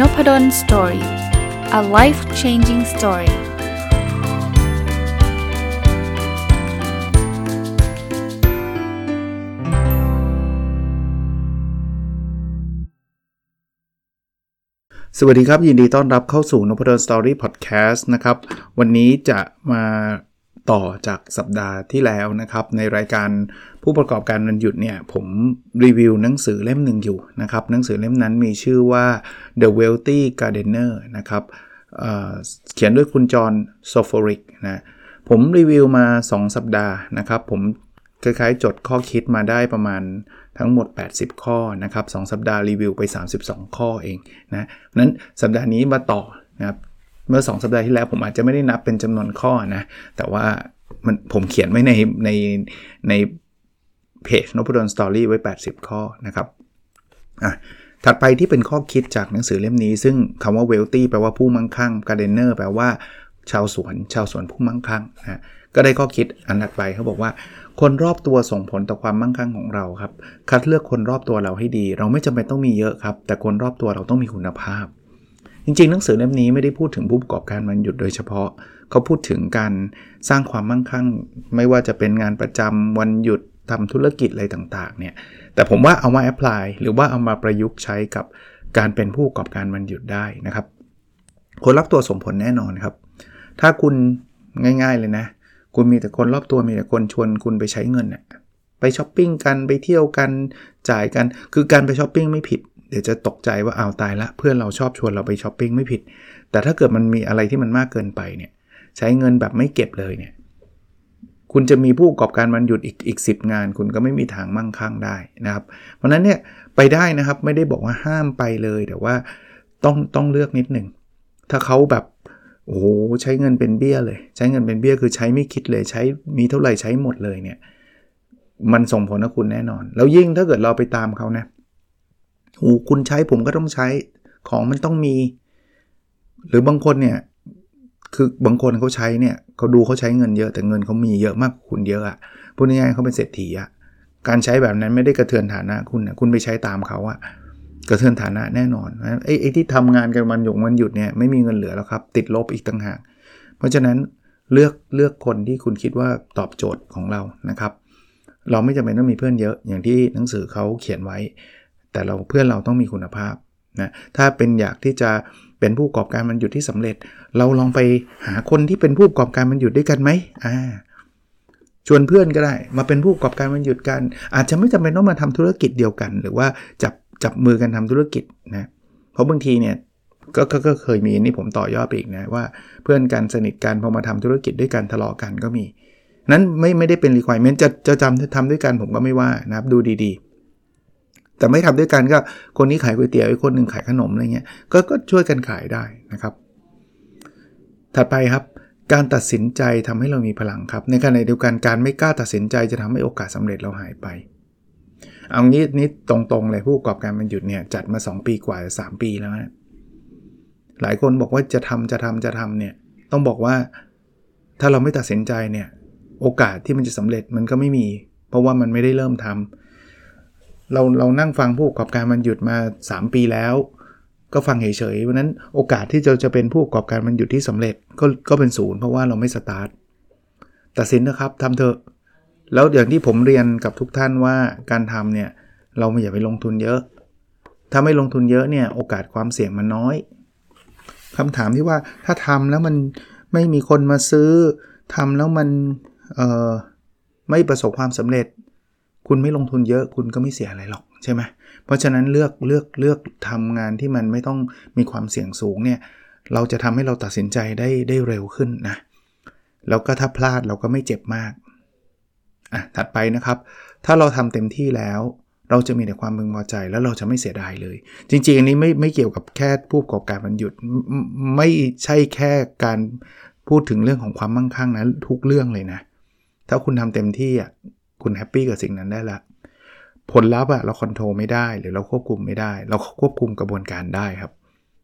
นพด ล story a life changing story สวัสดีครับ ยินดีต้อนรับเข้าสู่นพดล story podcast นะครับ วันนี้จะมาต่อจากสัปดาห์ที่แล้วนะครับ ในรายการ ผู้ประกอบการวันหยุดเนี่ยผมรีวิวหนังสือเล่มหนึ่งอยู่นะครับ หนังสือเล่มนั้นมีชื่อว่า The Wealthy Gardener นะครับเเขียนด้วยคุณจอห์นโซฟอริกนะผมรีวิวมา 2 สัปดาห์นะครับ ผมคล้ายๆจดข้อคิดมาได้ประมาณทั้งหมด 80 ข้อนะครับ2สัปดาห์รีวิวไป 32 ข้อเองนะนั้นสัปดาห์นี้มาต่อนะครับเมื่อ 2 สัปดาห์ที่แล้วผมอาจจะไม่ได้นับเป็นจำนวนข้อนะ แต่ว่ามันผมเขียนไว้ในในใน เพจนพดลสตอรี่ไว้ 80 ข้อนะครับอะถัดไปที่เป็นข้อคิดจากหนังสือเล่มนี้ ซึ่งคำว่า wealthy แปลว่าผู้มั่งคั่ง gardener แปลว่าชาวสวน ชาวสวนผู้มั่งคั่งนะก็ได้ข้อคิดอันถัดไปเขาบอกว่า คนรอบตัวส่งผลต่อความมั่งคั่งของเราครับ คัดเลือกคนรอบตัวเราให้ดี เราไม่จำเป็นต้องมีเยอะครับ แต่คนรอบตัวเราต้องมีคุณภาพ จริงๆ หนังสือเล่มนี้ไม่ได้พูดถึงผู้ประกอบการวันหยุดโดยเฉพาะ เขาพูดถึงการสร้างความมั่งคั่ง ไม่ว่าจะเป็นงานประจำวันหยุด ทำธุรกิจอะไรต่างๆเนี่ยแต่ผมว่าเอามาแอพพลายหรือว่าเอามาประยุกต์ใช้กับการเป็นผู้ประกอบการวันหยุดได้นะครับ คนรอบตัวส่งผลแน่นอนครับ ถ้าคุณง่ายๆเลยนะ คุณมีแต่คนรอบตัวมีแต่คนชวนคุณไปใช้เงินน่ไปช้อปปิ้งกันไปเที่ยวกันจ่ายกัน คือการไปช้อปปิ้งไม่ผิดเดี๋ยวจะตกใจว่าเอาตายละเพื่อนเราชอบชวนเราไปช้อปปิ้งไม่ผิด แต่ถ้าเกิดมันมีอะไรที่มันมากเกินไปเนี่ยใช้เงินแบบไม่เก็บเลยเนี่ย คุณจะมีผู้ประกอบการวันหยุดอีกอีกสิงาน คุณก็ไม่มีทางมั่งคั่งได้นะครับ เพราะนั้นเนี่ยไปได้นะครับไม่ได้บอกว่าห้ามไปเลยแต่ว่าต้องต้องเลือกนิดหนึ่งถ้าเขาแบบโอ้โหใช้เงินเป็นเบี้ยเลย ใช้เงินเป็นเบี้ยคือใช้ไม่คิดเลยใช้มีเท่าไหร่ใช้หมดเลยเนี่ยมันส่งผลกับคุณแน่นอน แล้วยิ่งถ้าเกิดเราไปตามเขานะโอ้คุณใช้ผมก็ต้องใช้ของมันต้องมี หรือบางคนเนี่ย คือบางคนเขาใช้เนี่ยเขาดูเขาใช้เงินเยอะแต่เงินเขามีเยอะมากคุณเยอะอะพูดง่ายๆเขาเป็นเศรษฐีอะการใช้แบบนั้นไม่ได้กระเทือนฐานะคุณนะคุณไปใช้ตามเขาอะกระเทือนฐานะแน่นอนนะไอ้ไอ้ที่ทำงานกันวันหยุดวันหยุดเนี่ยไม่มีเงินเหลือแล้วครับ ติดลบอีกต่างหาก เพราะฉะนั้นเลือกเลือกคนที่คุณคิดว่าตอบโจทย์ของเรานะครับ เราไม่จำเป็นต้องมีเพื่อนเยอะอย่างที่หนังสือเขาเขียนไว้ แต่เราเพื่อนเราต้องมีคุณภาพนะถ้าเป็นอยากที่จะ เป็นผู้ประกอบการมันหยุดที่สำเร็จ เราลองไปหาคนที่เป็นผู้ประกอบการมันหยุดด้วยกันไหมอ่าชวนเพื่อนก็ได้มาเป็นผู้ประกอบการมันหยุดกัน อาจจะไม่จำเป็นต้องมาทำธุรกิจเดียวกัน หรือว่าจับจับมือกันทำธุรกิจนะเพราะบางทีเนี่ยกกก็เคยมีนี่ผมต่อยอดไปอีกนะว่าเพื่อนกันสนิทกันพอมาทำธุรกิจด้วยกันทะเลาะกันก็มี นั้นไม่ไม่ได้เป็นรีควอร e เมนต์จะจะจำทำด้วยกันผมก็ไม่ว่านะครับดูดีๆ แต่ไม่ทำด้วยกันก็คนนี้ขายก๋วยเตี๋ยวอีกคนหนึ่งขายขนมอะไรเงี้ยก็ก็ช่วยกันขายได้นะครับ ถัดไปครับการตัดสินใจทำให้เรามีพลังครับ ในขณะเดียวกันการไม่กล้าตัดสินใจจะทำให้โอกาสสาเร็จเราหายไป เอางี้นี่ตรงๆเลยผู้ประกอบการมันหยุดเนี่ยจัดมา 2 ปีกว่า3ปีแล้วนะหลายคนบอกว่าจะทำจะทำจะทำเนี่ยต้องบอกว่าถ้าเราไม่ตัดสินใจเนี่ยโอกาสที่มันจะสำเร็จมันก็ไม่มี เพราะว่ามันไม่ได้เริ่มทำ เราเรานั่งฟังผู้ประกอบการมันหยุดมา 3 ปีแล้ว ก็ฟังเฉยๆเพราะนั้นโอกาสที่จะจะเป็นผู้ประกอบการมันหยุดที่สำเร็จก็ก็เป็นศูนย์เพราะว่าเราไม่สตาร์ทตัดสินนะครับทำเถอะแล้วอย่างที่ผมเรียนกับทุกท่านว่าการทำเนี่ยเราไม่อย่าไปลงทุนเยอะ ถ้าไม่ลงทุนเยอะเนี่ยโอกาสความเสี่ยงมันน้อยคำถามที่ว่าถ้าทำแล้วมันไม่มีคนมาซื้อทำแล้วมันเออไม่ประสบความสำเร็จ คุณไม่ลงทุนเยอะคุณก็ไม่เสียอะไรหรอกใช่ไหมเพราะฉะนั้นเลือกเลือกเลือกทำงานที่มันไม่ต้องมีความเสี่ยงสูงเนี่ยเราจะทำให้เราตัดสินใจได้ได้เร็วขึ้นนะแล้วก็ถ้าพลาดเราก็ไม่เจ็บมากอะถัดไปนะครับ ถ้าเราทำเต็มที่แล้วเราจะมีแต่ความมึงพอใจแล้วเราจะไม่เสียดายเลย จริงๆ อันนี้ไม่ไม่เกี่ยวกับแค่ผู้ประกอบการวันหยุด ไม่ใช่แค่การพูดถึงเรื่องของความมั่งคั่งนะทุกเรื่องเลยนะ ถ้าคุณทำเต็มที่อะ คุณ happy กับสิ่งนั้นได้ละผลลัพธ์อะเรา control ไม่ได้หรือเราควบคุมไม่ได้ เราควบคุมกระบวนการได้ครับ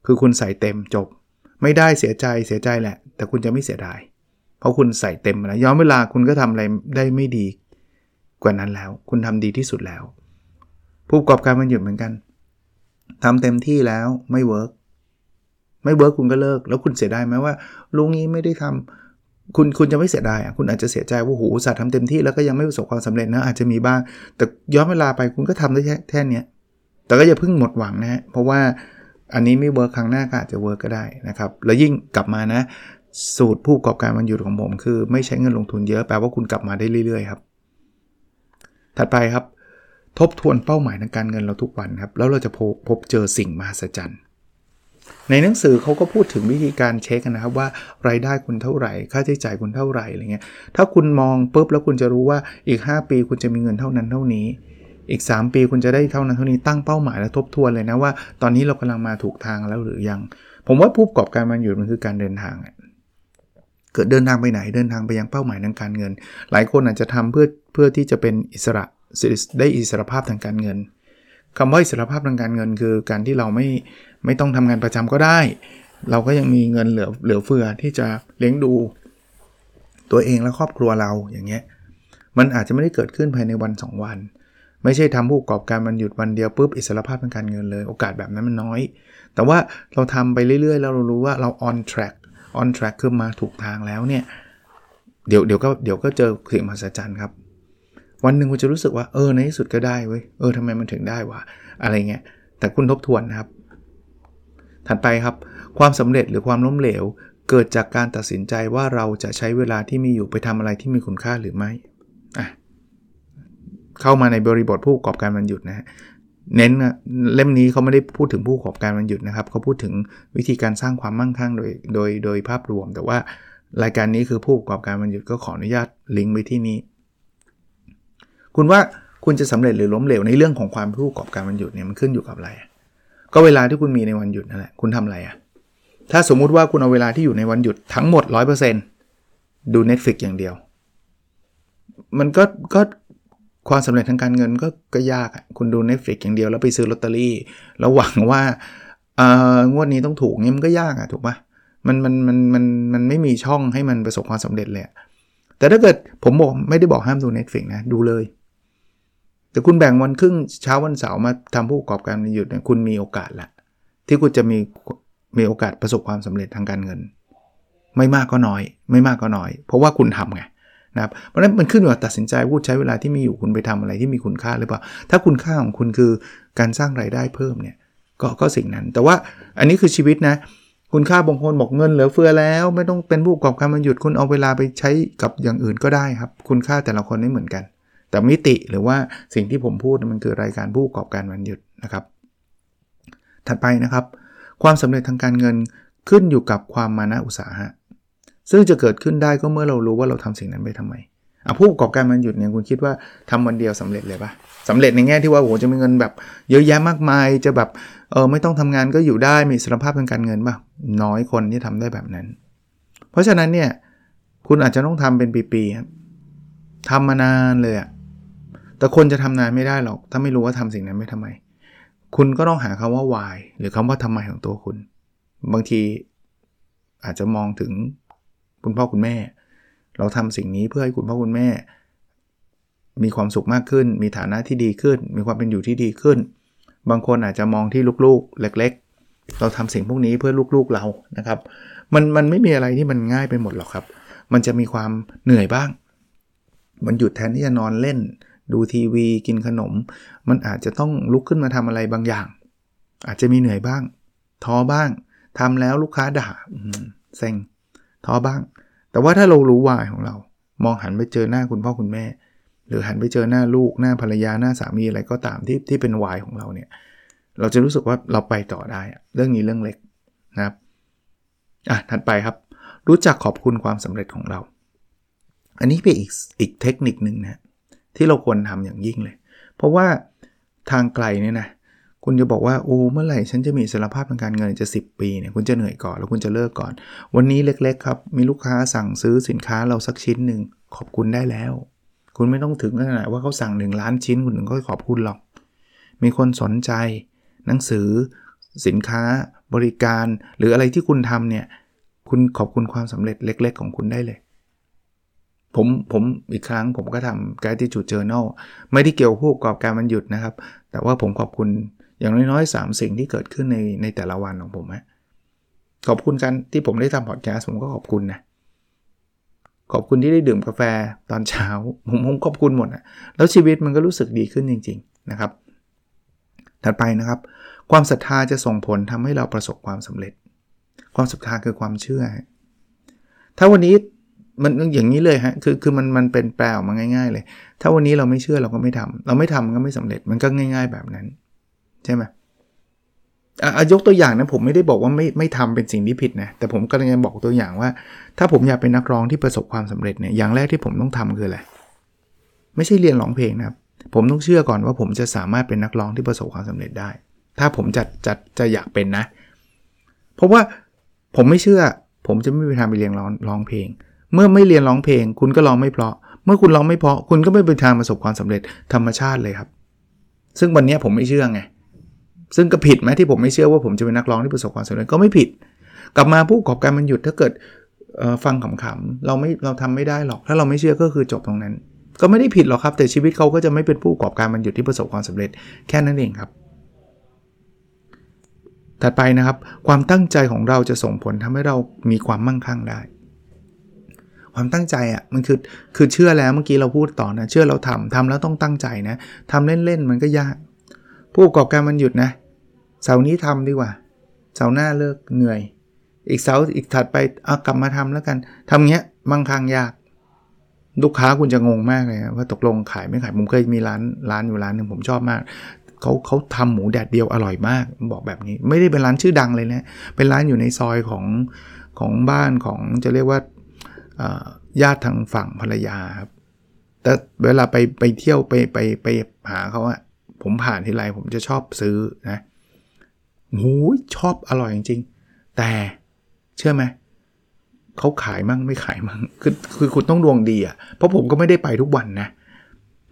คือคุณใส่เต็มจบ ไม่ได้เสียใจเสียใจแหละ แต่คุณจะไม่เสียดายเพราะคุณใส่เต็มแล้วย้อนเวลาคุณก็ทำอะไรได้ไม่ดีกว่านั้นแล้ว คุณทำดีที่สุดแล้ว ผู้ประกอบการวันหยุดเหมือนกันทำเต็มที่แล้วไม่ work ไม่ work คุณก็เลิก แล้วคุณเสียดายไหมว่ารู้งี้ไม่ได้ทำ คุณคุณจะไม่เสียดายอะคุณอาจจะเสียใจว่าโหอุตส่าห์ทำเต็มที่แล้วก็ยังไม่ประสบความสำเร็จนะอาจจะมีบ้าง แต่ย้อนเวลาไปคุณก็ทำได้แค่แค่นี้แต่ก็อย่าเพิ่งหมดหวังนะฮะเพราะว่าอันนี้ไม่ work ครั้งหน้าก็อาจจะ work ก็ได้นะครับแล้วยิ่งกลับมานะ สูตรผู้ประกอบการวันหยุดของผมคือ ไม่ใช้เงินลงทุนเยอะแปลว่าคุณกลับมาได้เรื่อยๆครับถัดไปครับ ทบทวนเป้าหมายทางการเงินเราทุกวันครับ แล้วเราจะพบพบเจอสิ่งมหัศจรรย์ ในหนังสือเขาก็พูดถึงวิธีการเช็คนะครับว่ารายได้คุณเท่าไหร่ ค่าใช้จ่ายคุณเท่าไหร่อะไรเงี้ยถ้าคุณมองปุ๊บแล้วคุณจะรู้ว่าอีก 5 ปีคุณจะมีเงินเท่านั้นเท่านี้ อีก 3 ปีคุณจะได้เท่านั้นเท่านี้ตั้งเป้าหมายและทบทวนเลยนะว่า ตอนนี้เรากำลังมาถูกทางแล้วหรือยัง ผมว่าผู้ประกอบการมันอยู่มันคือการเดินทางเกิดเดินทางไปไหนเดินทางไปยังเป้าหมายทางการเงิน หลายคนอาจจะทำเพื่อเพื่อที่จะเป็นอิสระได้อิสรภาพทางการเงินคำว่าอิสรภาพทางการเงินคือการที่เราไม่ ไม่ต้องทำงานประจำก็ได้ เราก็ยังมีเงินเหลือเหลือเฟือที่จะเลี้ยงดู ตัวเองและครอบครัวเราอย่างเงี้ยมันอาจจะไม่ได้เกิดขึ้นภายในวัน 2 วัน ไม่ใช่ทำผู้ประกอบการมันหยุดวันเดียวปุ๊บอิสรภาพทางการเงินเลยโอกาสแบบนั้นมันน้อย แต่ว่าเราทำไปเรื่อยๆ แล้วเรารู้ว่าเรา on track on track คือมาถูกทางแล้วเนี่ยเดี๋ยวเดี๋ยวก็เดี๋ยวก็เจอสิ่งมหัศจรรย์ครับวันหนึ่งคุณจะรู้สึกว่าเออในที่สุดก็ได้เว้ยเออทำไมมันถึงได้วะอะไรเงี้ยแต่คุณทบทวนนะครับ ถัดไปครับ ความสำเร็จหรือความล้มเหลว เกิดจากการตัดสินใจว่าเราจะใช้เวลาที่มีอยู่ไปทำอะไรที่มีคุณค่าหรือไม่อะเข้ามาในบริบทผู้ประกอบการมันหยุดนะฮะเน้นเล่มนี้เขาไม่ได้พูดถึงผู้ประกอบการมันหยุดนะครับเขาพูดถึงวิธีการสร้างความมั่งคั่งโดยโดยโดยภาพรวม แต่ว่ารายการนี้คือผู้ประกอบการมันหยุดก็ขออนุญาตลิงก์ไปที่นี้ คุณว่าคุณจะสำเร็จหรือล้มเหลวในเรื่องของความผู้ประกอบการมันหยุดเนี่ยมันขึ้นอยู่กับอะไร ก็เวลาที่คุณมีในวันหยุดนั่นแหละคุณทำอะไรอะ่ะถ้าสมมุติว่าคุณเอาเวลาที่อยู่ในวันหยุดทั้งหมด 100%ดู Netflix อย่างเดียว มันก็ก็ความสำเร็จทางการเงินก็ก็ยากอะคุณดู Netflix อย่างเดียวแล้วไปซื้อลอตเตอรี่ แล้วหวังว่าเอ่องวดนี้ต้องถูกเนี่ยมันก็ยากอะถูกปะมันมันมันมันมันไม่มีช่องให้มันประสบความสำเร็จเลยแต่ถ้าเกิดผมบอกไม่ได้บอกห้ามดู Netflix นะ ดูเลย แต่คุณแบ่งวันครึ่งเช้าวันเสาร์มาทำผู้ประกอบการหยุดเนี่ยคุณมีโอกาสละที่คุณจะมีมีโอกาสประสบความสำเร็จทางการเงิน ไม่มากก็น้อย ไม่มากก็น้อย เพราะว่าคุณทำไงนะครับเพราะฉะนั้นมันขึ้นอยู่กับตัดสินใจพูดใช้เวลาที่มีอยู่คุณไปทำอะไรที่มีคุณค่าหรือเปล่า ถ้าคุณค่าของคุณคือการสร้างไรายได้เพิ่มเนี่ยก็ก็สิ่งนั้น แต่ว่าอันนี้คือชีวิตนะ คุณค่าบางคนบอกเงินเหลือเฟือแล้ว ไม่ต้องเป็นผู้ประกอบการมันหยุดคุณเอาเวลาไปใช้กับอย่างอื่นก็ได้ครับ คุณค่าแต่ละคนไม่เหมือนกัน แต่มิติหรือว่าสิ่งที่ผมพูดมันคือรายการผู้ประกอบการมันหยุดนะครับ ถัดไปนะครับ ความสำเร็จทางการเงินขึ้นอยู่กับความมานะอุตสาหะ ซึ่งจะเกิดขึ้นได้ก็เมื่อเรารู้ว่าเราทำสิ่งนั้นไปทำไมอะผู้ประกอบการมันหยุดเนี่ยคุณคิดว่าทำวันเดียวสำเร็จเลยปะสำเร็จในแง่ที่ว่าโหจะมีเงินแบบเยอะแยะมากมาย จะแบบเออไม่ต้องทำงานก็อยู่ได้มีสรภาพทางการเงินปะน้อยคนที่ทำได้แบบนั้น เพราะฉะนั้นเนี่ยคุณอาจจะต้องทำเป็นปีๆครับทำมานานเลยอะ แต่คนจะทำนานไม่ได้หรอก ถ้าไม่รู้ว่าทำสิ่งนั้นไม่ทำไม คุณก็ต้องหาคำว่า why หรือคำว่าทำไมของตัวคุณ บางทีอาจจะมองถึงคุณพ่อคุณแม่ เราทำสิ่งนี้เพื่อให้คุณพ่อคุณแม่ มีความสุขมากขึ้น มีฐานะที่ดีขึ้น มีความเป็นอยู่ที่ดีขึ้น บางคนอาจจะมองที่ลูกๆ เล็ก ๆ เราทำสิ่งพวกนี้เพื่อลูกๆเรานะครับ มันมันไม่มีอะไรที่มันง่ายไปหมดหรอกครับ มันจะมีความเหนื่อยบ้าง มันหยุดแทนที่จะนอนเล่น ดูทีวีกินขนม มันอาจจะต้องลุกขึ้นมาทำอะไรบางอย่าง อาจจะมีเหนื่อยบ้าง ท้อบ้างทำแล้วลูกค้าด่าเซ็งท้อบ้าง แต่ว่าถ้าเรารู้วายของเรา มองหันไปเจอหน้าคุณพ่อคุณแม่ หรือหันไปเจอหน้าลูกหน้าภรรยาหน้าสามีอะไรก็ตามที่ที่เป็นวายของเราเนี่ย เราจะรู้สึกว่าเราไปต่อได้ เรื่องนี้เรื่องเล็กนะครับอะถัดไปครับ รู้จักขอบคุณความสำเร็จของเรา อันนี้เป็นอีกอีกเทคนิคหนึ่งนะ ที่เราควรทำอย่างยิ่งเลย เพราะว่าทางไกลเนี่ยนะคุณจะบอกว่าโอ้เมื่อไหร่ฉันจะมีสารภาพทางการเงินจะ 10 ปีเนี่ยคุณจะเหนื่อยก่อนแล้วคุณจะเลิกก่อน วันนี้เล็กๆครับ มีลูกค้าสั่งซื้อสินค้าเราสักชิ้นหนึ่งขอบคุณได้แล้ว คุณไม่ต้องถึงขนาดว่าเขาสั่ง 1 ล้านชิ้นคุณถึงก็ขอบคุณหรอก มีคนสนใจ หนังสือ สินค้า บริการ หรืออะไรที่คุณทำเนี่ยคุณขอบคุณความสำเร็จเล็ก ๆ ของคุณได้เลย ผมผมอีกครั้งผมก็ทำ gratitude journal ไม่ได้เกี่ยวคู่กับการมันหยุดนะครับ แต่ว่าผมขอบคุณอย่างน้อยๆสามสิ่งที่เกิดขึ้นในในแต่ละวันของผมฮะขอบคุณกันที่ผมได้ทำพอดแคสต์ผมก็ขอบคุณนะ ขอบคุณที่ได้ดื่มกาแฟตอนเช้า ผมผมขอบคุณหมดนะแล้วชีวิตมันก็รู้สึกดีขึ้นจริง ๆนะครับ ถัดไปนะครับ ความศรัทธาจะส่งผลทำให้เราประสบความสำเร็จ ความศรัทธาคือความเชื่อ ถ้าวันนี้ มันอย่างนี้เลยฮะคือคือมันมันเป็นแปลออกมาง่าย ๆ เลย ถ้าวันนี้เราไม่เชื่อเราก็ไม่ทำเราไม่ทำมันก็ไม่สำเร็จมันก็ง่าย ๆ แบบนั้น ใช่ไหมอายกตัวอย่างนะผมไม่ได้บอกว่าไม่ไม่ทำเป็นสิ่งที่ผิดนะแต่ผมก็ยังบอกตัวอย่างว่า ถ้าผมอยากเป็นนักร้องที่ประสบความสำเร็จเนี่ยอย่างแรกที่ผมต้องทำคืออะไรไม่ใช่เรียนร้องเพลงนะครับ ผมต้องเชื่อก่อนว่าผมจะสามารถเป็นนักร้องที่ประสบความสำเร็จได้ ถ้าผมจะจะจะอยากเป็นนะ เพราะว่าผมไม่เชื่อ ผมจะไม่ไปทางไปเรียนร้องร้องเพลง เมื่อไม่เรียนร้องเพลง คุณก็ร้องไม่เพราะ เมื่อคุณร้องไม่เพราะ คุณก็ไม่ไปทางประสบความสำเร็จธรรมชาติเลยครับ ซึ่งวันนี้ผมไม่เชื่อไง ซึ่งก็ผิดไหมที่ผมไม่เชื่อว่าผมจะเป็นนักร้องที่ประสบความสำเร็จก็ไม่ผิด กลับมาผู้ประกอบการมันหยุดถ้าเกิดฟังขำๆเราไม่เราทำไม่ได้หรอก ถ้าเราไม่เชื่อก็คือจบตรงนั้น ก็ไม่ได้ผิดหรอกครับ แต่ชีวิตเขาก็จะไม่เป็นผู้ประกอบการมันหยุดที่ประสบความสำเร็จแค่นั้นเองครับถัดไปนะครับ ความตั้งใจของเราจะส่งผลทำให้เรามีความมั่งคั่งได้ ความตั้งใจอะ่ะมันคือคือเชื่อแล้วเมื่อกี้เราพูดต่อนะเชื่อเราทำทำแล้วต้องตั้งใจนะทำเล่นๆมันก็ยาก ผู้ประกอบการมันหยุดนะเสาร์นี้ทำดีกว่า เสาร์หน้าเลิกเหนื่อย อีกเสาร์อีกถัดไปเอากลับมาทำแล้วกันทำเงี้ยมั่งคั่งยาก ลูกค้าคุณจะงงมากเลยว่าตกลงขายไม่ขายผมเคยมีร้านร้านอยู่ร้านหนึ่งผมชอบมากเขาเขาทำหมูแดดเดียวอร่อยมากบอกแบบนี้ ไม่ได้เป็นร้านชื่อดังเลยนะเป็นร้านอยู่ในซอยของของบ้านของจะเรียกว่า ญาติทางฝั่งภรรยาครับแต่เวลาไปไปเที่ยวไปไปไปหาเขาอะผมผ่านทีไรผมจะชอบซื้อนะหูชอบอร่อยจริงๆ แต่เชื่อไหมเขาขายมั่งไม่ขายมั่งคือคือคุณต้องดวงดีอะ่ะเพราะผมก็ไม่ได้ไปทุกวันนะ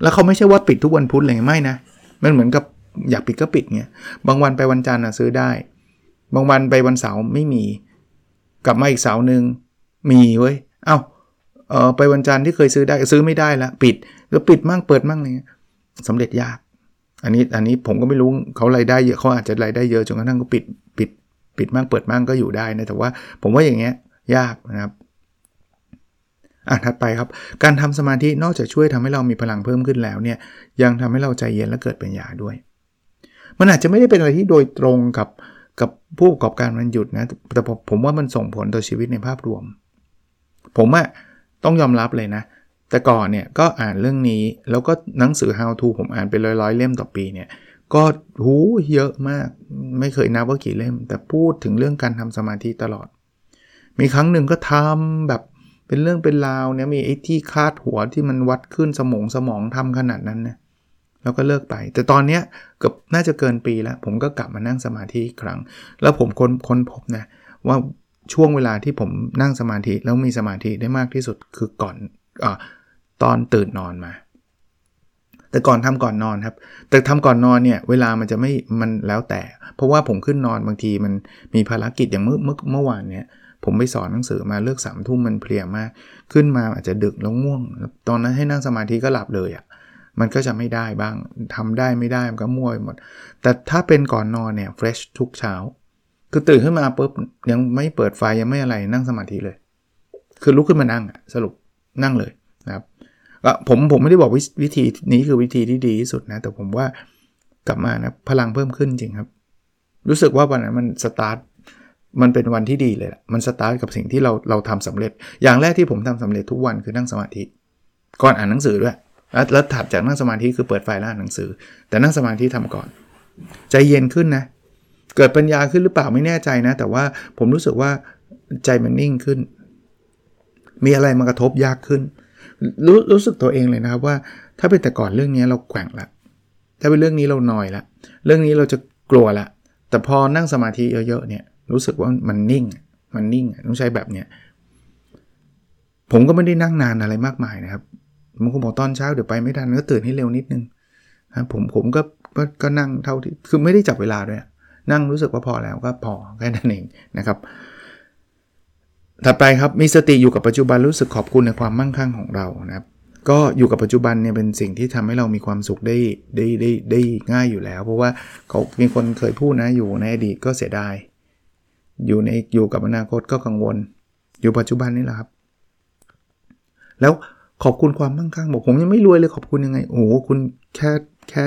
แล้วเขาไม่ใช่ว่าปิดทุกวันพุธเลยไม่นะ มันเหมือนกับอยากปิดก็ปิดเงี้ยบางวันไปวันจันทร์ซื้อได้ บางวันไปวันเสาร์ไม่มี กลับมาอีกเสาร์หนึ่งมีเว้ย เอา้าเออไปวันจันทร์ที่เคยซื้อได้ซื้อไม่ได้ละปิดก็ปิดมั่งเปิดมั่งเลยสำเร็จยาก อันนี้อันนี้ผมก็ไม่รู้เขารายได้เยอะเขาอาจจะรายได้เยอะจนกระทั่งก็ปิดปิด ปิดมั่งเปิดมั่งก็อยู่ได้นะแต่ว่าผมว่าอย่างเงี้ยยากนะครับอะถัดไปครับ การทำสมาธินอกจากช่วยทำให้เรามีพลังเพิ่มขึ้นแล้วเนี่ยยังทำให้เราใจเย็นและเกิดปัญญาด้วย มันอาจจะไม่ได้เป็นอะไรที่โดยตรงกับกับผู้ประกอบการมันหยุดนะแต่ผมว่ามันส่งผลต่อชีวิตในภาพรวม ผมอะต้องยอมรับเลยนะ แต่ก่อนเนี่ยก็อ่านเรื่องนี้แล้วก็หนังสือ how to ผมอ่านเป็นร้อยๆเล่มต่อปีเนี่ยก็หูเยอะมาก ไม่เคยนับว่ากี่เล่ม แต่พูดถึงเรื่องการทำสมาธิตลอด มีครั้งหนึ่งก็ทำแบบเป็นเรื่องเป็นราวเนี่ยมีไอ้ที่คาดหัวที่มันวัดขึ้นสมองสมองทำขนาดนั้นนะแล้วก็เลิกไป แต่ตอนเนี้ยเกือบน่าจะเกินปีแล้ว ผมก็กลับมานั่งสมาธิอีกครั้ง แล้วผมค้นค้นพบนะว่า ช่วงเวลาที่ผมนั่งสมาธิแล้วมีสมาธิได้มากที่สุดคือก่อนอตอนตื่นนอนมา แต่ก่อนทำก่อนนอนครับ แต่ทำก่อนนอนเนี่ยเวลามันจะไม่มันแล้วแต่ เพราะว่าผมขึ้นนอนบางทีมันมีภารกิจอย่างเมื่อเมื่อเมื่อวานเนี่ยผมไปสอนหนังสือมาเลิกสามทุ่มมันเพลียมาก ขึ้นมาอาจจะดึกแล้วง่วง ตอนนั้นให้นั่งสมาธิก็หลับเลยอะ่ะมันก็จะไม่ได้บ้างทำได้ไม่ได้มันก็มั่วไปหมด แต่ถ้าเป็นก่อนนอนเนี่ยเฟรชทุกเช้า คือตื่นขึ้นมาปุ๊บยังไม่เปิดไฟยังไม่อะไรนั่งสมาธิเลย คือลุกขึ้นมานั่งสรุปนั่งเลยนะครับผมผมไม่ได้บอกวิธีนี้คือวิธีที่ดีที่สุดนะ แต่ผมว่ากลับมานะพลังเพิ่มขึ้นจริงครับ รู้สึกว่าวันนั้นมันสตาร์ทมันเป็นวันที่ดีเลยมันสตาร์ทกับสิ่งที่เราเราทำสำเร็จ อย่างแรกที่ผมทำสำเร็จทุกวันคือนั่งสมาธิ ก่อนอ่านหนังสือด้วย แล้วถัดจากนั่งสมาธิคือเปิดไฟแล้วอ่านหนังสือ แต่นั่งสมาธิทำก่อน ใจเย็นขึ้นนะ เกิดปัญญาขึ้นหรือเปล่าไม่แน่ใจนะ แต่ว่าผมรู้สึกว่าใจมันนิ่งขึ้น มีอะไรมากระทบยากขึ้น รู้รู้สึกตัวเองเลยนะครับว่า ถ้าเป็นแต่ก่อนเรื่องนี้เราแกว่งละถ้าเป็นเรื่องนี้เราหน่อยละเรื่องนี้เราจะกลัวละแต่พอนั่งสมาธิเยอะๆเนี่ยรู้สึกว่ามันนิ่ง มันนิ่งต้องใช้แบบเนี้ยผมก็ไม่ได้นั่งนานอะไรมากมายนะครับบางคนบอกตอนเช้าเดี๋ยวไปไม่ทันก็ตื่นให้เร็วนิดนึงนะผมผมก็ก็นั่งเท่าที่คือไม่ได้จับเวลาด้วย นั่งรู้สึกว่าพอแล้วก็พอแค่นั้นเองนะครับ ถัดไปครับมีสติอยู่กับปัจจุบันรู้สึกขอบคุณในความมั่งคั่งของเรานะครับก็อยู่กับปัจจุบันเนี่ยเป็นสิ่งที่ทำให้เรามีความสุขได้ได้ได้ได้ง่ายอยู่แล้ว เพราะว่าเขามีคนเคยพูดนะอยู่ในอดีตก็เสียดาย อยู่ในอยู่กับอนาคตก็กังวล อยู่ปัจจุบันนี่แหละครับ แล้วขอบคุณความมั่งคั่งบอกผมยังไม่รวยเลยขอบคุณยังไงโอ้โหคุณแค่แค่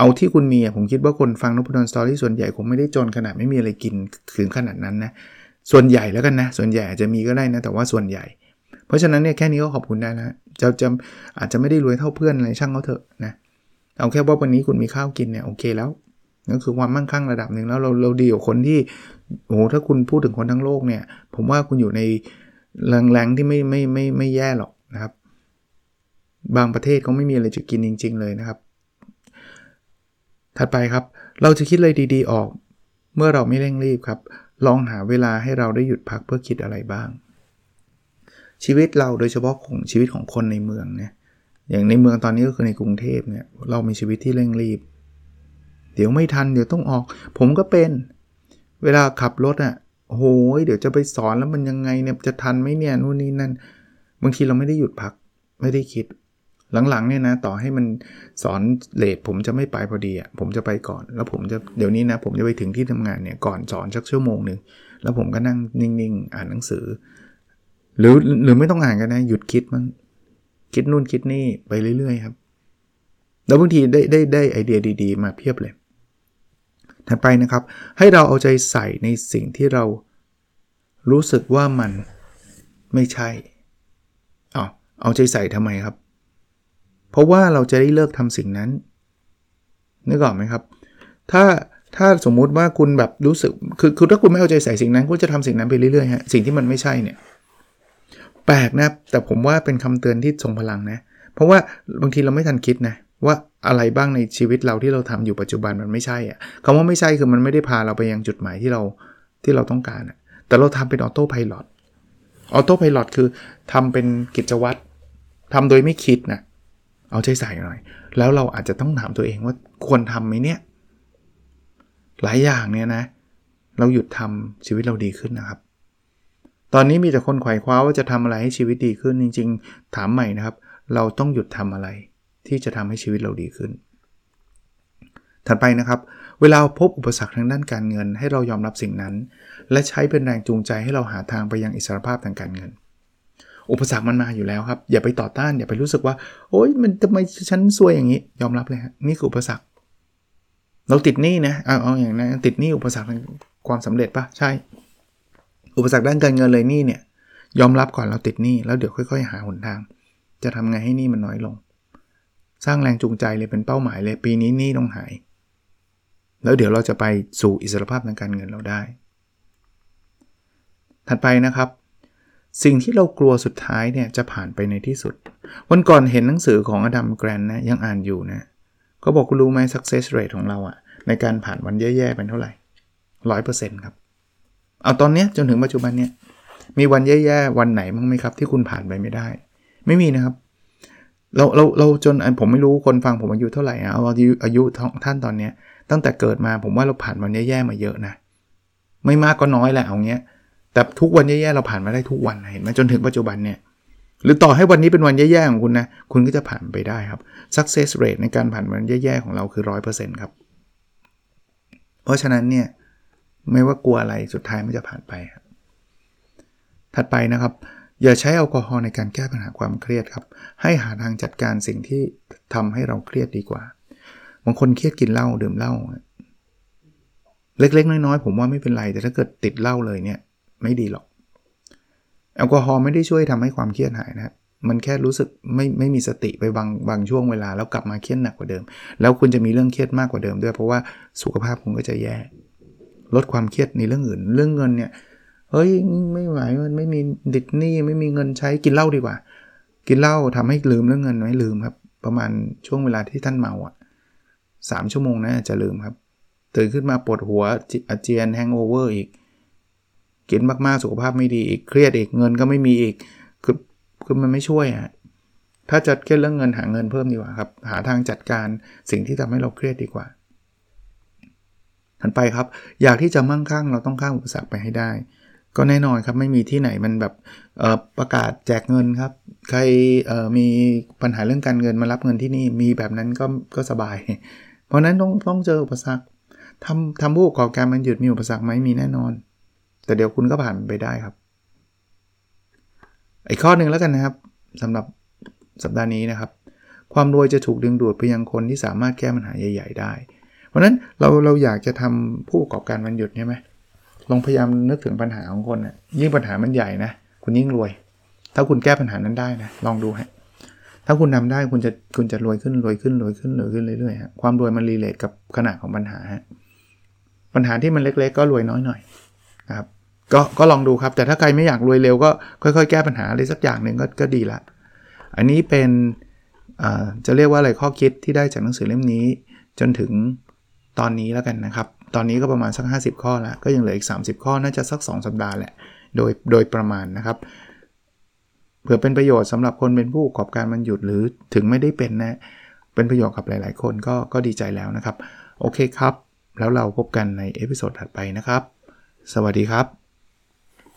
เอาที่คุณมีผมคิดว่าคนฟังนพดลสตอรี่ส่วนใหญ่คงไม่ได้จนขนาดไม่มีอะไรกินถึงขนาดนั้นนะส่วนใหญ่แล้วกันนะ ส่วนใหญ่อาจจะมีก็ได้นะ แต่ว่าส่วนใหญ่ เพราะฉะนั้นเนี่ยแค่นี้ก็ขอบคุณได้แล้วจะจะอาจจะไม่ได้รวยเท่าเพื่อนอะไรช่างเขาเถอะนะเอาแค่ว่าวันนี้คุณมีข้าวกินเนี่ยโอเคแล้วนั่นคือความมั่งคั่งระดับหนึ่งแล้วเราเราดีกว่าคนที่โอ้โหถ้าคุณพูดถึงคนทั้งโลกเนี่ย ผมว่าคุณอยู่ในแรงๆที่ไม่ไม่ไม่ไม่แย่หรอกนะครับ บางประเทศเขาไม่มีอะไรจะกินจริง ๆ เลยนะครับ ถัดไปครับ เราจะคิดอะไรดีๆออก เมื่อเราไม่เร่งรีบครับ ลองหาเวลาให้เราได้หยุดพักเพื่อคิดอะไรบ้าง ชีวิตเราโดยเฉพาะของชีวิตของคนในเมืองเนี่ยอย่างในเมืองตอนนี้ก็คือในกรุงเทพเนี่ยเรามีชีวิตที่เร่งรีบ เดี๋ยวไม่ทันเดี๋ยวต้องออก ผมก็เป็นเวลาขับรถอะ่ะโอ้ยเดี๋ยวจะไปสอนแล้วมันยังไงเนี่ยจะทันไหมเนี่ยนู่นนี่นั่น บางทีเราไม่ได้หยุดพัก ไม่ได้คิด หลังๆเนี่ยนะต่อให้มันสอนเลทผมจะไม่ไปพอดีอะ่ะผมจะไปก่อน แล้วผมจะเดี๋ยวนี้นะผมจะไปถึงที่ทำงานเนี่ยก่อนสอนสักชั่วโมงหนึ่งแล้วผมก็นั่งนิ่งๆ อ่านหนังสือ หรือหรือไม่ต้องอ่านกันนะหยุดคิดมั้งคิดนู่นคิดนี่ไปเรื่อยๆครับ แล้วบางทีได้ได้ได้ไอเดียดี ๆ มาเพียบเลยถัดไปนะครับ ให้เราเอาใจใส่ในสิ่งที่เรารู้สึกว่ามันไม่ใช่เอาเอาใจใส่ทำไมครับ เพราะว่าเราจะได้เลิกทำสิ่งนั้นนึกออกไหมครับ ถ้าถ้าสมมุติว่าคุณแบบรู้สึกคือคือถ้าคุณไม่เอาใจใส่สิ่งนั้น คุณจะทำสิ่งนั้นไปเรื่อยๆฮะสิ่งที่มันไม่ใช่เนี่ยแปลกนะแต่ผมว่าเป็นคำเตือนที่ทรงพลังนะ เพราะว่าบางทีเราไม่ทันคิดนะว่าอะไรบ้างในชีวิตเราที่เราทำอยู่ปัจจุบันมันไม่ใช่อะคำว่าไม่ใช่คือมันไม่ได้พาเราไปยังจุดหมายที่เราที่เราต้องการอะแต่เราทำเป็นออโต้พายロอออโต้พายロคือทำเป็นกิจวัตรทำโดยไม่คิดนะ เอาใจใส่หน่อย แล้วเราอาจจะต้องถามตัวเองว่าควรทำไหมเนี่ย หลายอย่างเนี่ยนะ เราหยุดทำชีวิตเราดีขึ้นนะครับ ตอนนี้มีแต่คนไขว่คว้าว่าจะทำอะไรให้ชีวิตดีขึ้นจริง ๆ ถามใหม่นะครับ เราต้องหยุดทำอะไร ที่จะทำให้ชีวิตเราดีขึ้น ถัดไปนะครับ เวลาพบอุปสรรคทางด้านการเงิน ให้เรายอมรับสิ่งนั้น และใช้เป็นแรงจูงใจให้เราหาทางไปยังอิสรภาพทางการเงิน อุปสรรคมันมาอยู่แล้วครับ อย่าไปต่อต้าน อย่าไปรู้สึกว่า โอ๊ยมันทำไมฉันซวยอย่างนี้ ยอมรับเลยฮะนี่คืออุปสรรค เราติดหนี้นะเอาเอาอย่างนั้นติดหนี้อุปสรรคความสำเร็จปะใช่ อุปสรรคด้านการเงินเลยนี่เนี่ย ยอมรับก่อนเราติดหนี้แล้วเดี๋ยวค่อย ๆ หาหนทาง จะทำไงให้หนี้มันน้อยลง สร้างแรงจูงใจเลยเป็นเป้าหมายเลย ปีนี้หนี้ต้องหาย แล้วเดี๋ยวเราจะไปสู่อิสรภาพทางการเงินเราได้ ถัดไปนะครับ สิ่งที่เรากลัวสุดท้ายเนี่ยจะผ่านไปในที่สุด วันก่อนเห็นหนังสือของอดัมแกรนนะยังอ่านอยู่นะก็บอกคุณรู้ไหม success rate ของเราอะในการผ่านวันแย่ๆเป็นเท่าไหร่ร้อยเปอร์เซ็นต์ครับ เอาตอนนี้จนถึงปัจจุบันเนี่ยมีวันแย่ๆวันไหนมั้งไหมครับ ที่คุณผ่านไปไม่ได้ ไม่มีนะครับ เราเราเราจนผมไม่รู้คนฟังผมอายุเท่าไหร่เอาอายุอายุท่านตอนเนี้ยตั้งแต่เกิดมาผมว่าเราผ่านวันแย่ๆมาเยอะนะไม่มากก็น้อยแหละเอาเงี้ย แต่ทุกวันแย่ๆเราผ่านมาได้ทุกวันเห็นไหมจนถึงปัจจุบันเนี่ยหรือต่อให้วันนี้เป็นวันแย่ๆของคุณนะ คุณก็จะผ่านไปได้ครับ success rate ในการผ่านวันแย่ๆของเราคือ 100%ครับ เพราะฉะนั้นเนี่ยไม่ว่ากลัวอะไรสุดท้ายมันจะผ่านไป ถัดไปนะครับ อย่าใช้แอลกอฮอล์ในการแก้ปัญหาความเครียดครับ ให้หาทางจัดการสิ่งที่ทำให้เราเครียดดีกว่า บางคนเครียดกินเหล้าดื่มเหล้าเล็กๆ น้อยๆผมว่าไม่เป็นไร แต่ถ้าเกิดติดเหล้าเลยเนี่ย ไม่ดีหรอก แอลกอฮอล์ไม่ได้ช่วยทำให้ความเครียดหายนะมันแค่รู้สึกไม่ไม่มีสติไปบางบางช่วงเวลา แล้วกลับมาเครียดหนักกว่าเดิม แล้วคุณจะมีเรื่องเครียดมากกว่าเดิมด้วย เพราะว่าสุขภาพคุณก็จะแย่ ลดความเครียดในเรื่องอื่น เรื่องเงินเนี่ยเฮ้ยไม่ไหวมันไม่มีดิดนี่ไม่มีเงินใช้กินเหล้าดีกว่า กินเหล้าทำให้ลืมเรื่องเงินไม่ลืมครับ ประมาณช่วงเวลาที่ท่านเมาอะสามชั่วโมงนะจะลืมครับตื่นขึ้นมาปวดหัวอาเจียน hangover อีก กินมากๆสุขภาพไม่ดีอีกเครียดอีกเงินก็ไม่มีอีกคือคือมันไม่ช่วยอะถ้าจัดแค่เรื่องเงินหาเงินเพิ่มดีกว่าครับ หาทางจัดการสิ่งที่ทำให้เราเครียดดีกว่าถัดไปครับ อยากที่จะมั่งคั่งเราต้องข้ามอุปสรรคไปให้ได้ ก็แน่นอนครับไม่มีที่ไหนมันแบบประกาศแจกเงินครับ ใครมีปัญหาเรื่องการเงินมารับเงินที่นี่มีแบบนั้นก็ก็สบาย เพราะนั้นต้องต้องเจออุปสรรคทำทำผู้ประกอบการมันหยุดมีอุปสรรคไหมมีแน่นอน แต่เดี๋ยวคุณก็ผ่านไปได้ครับ อีกข้อหนึ่งแล้วกันนะครับสำหรับสัปดาห์นี้นะครับ ความรวยจะถูกดึงดูดไปยังคนที่สามารถแก้ปัญหาใหญ่ ๆ ได้ เพราะนั้นเราเราอยากจะทำผู้ประกอบการวันหยุดใช่ไหมลองพยายามนึกถึงปัญหาของคนนะยิ่งปัญหามันใหญ่นะคุณยิ่งรวย ถ้าคุณแก้ปัญหานั้นได้นะลองดูฮะถ้าคุณทาได้คุณจะคุณจะรวยขึ้นรวยขึ้นรวยขึ้นรวยขึ้นเรื่อยๆฮะความรวยมันรีเลทกับขนาดของปัญหาฮะปัญหาที่มันเล็ก ๆ ก็รวยน้อยหน่อยนะครับ ก็ก็ลองดูครับ แต่ถ้าใครไม่อยากรวยเร็วก็ค่อยๆ แก้ปัญหาอะไรสักอย่างหนึ่งก็ก็ดีละ อันนี้เป็นจะเรียกว่าอะไรข้อคิดที่ได้จากหนังสือเล่มนี้ จนถึงตอนนี้แล้วกันนะครับ ตอนนี้ก็ประมาณสัก 50 ข้อแล้วก็ยังเหลืออีก 30 ข้อน่าจะสัก 2 สัปดาห์แหละโดยโดยประมาณนะครับเผื่อเป็นประโยชน์สำหรับคนเป็นผู้ประกอบการมันหยุดหรือถึงไม่ได้เป็นนะเป็นประโยชน์กับหลาย ๆ คนก็ก็ดีใจแล้วนะครับ โอเคครับ แล้วเราพบกันใน episode ถัดไปนะครับ สวัสดีครับ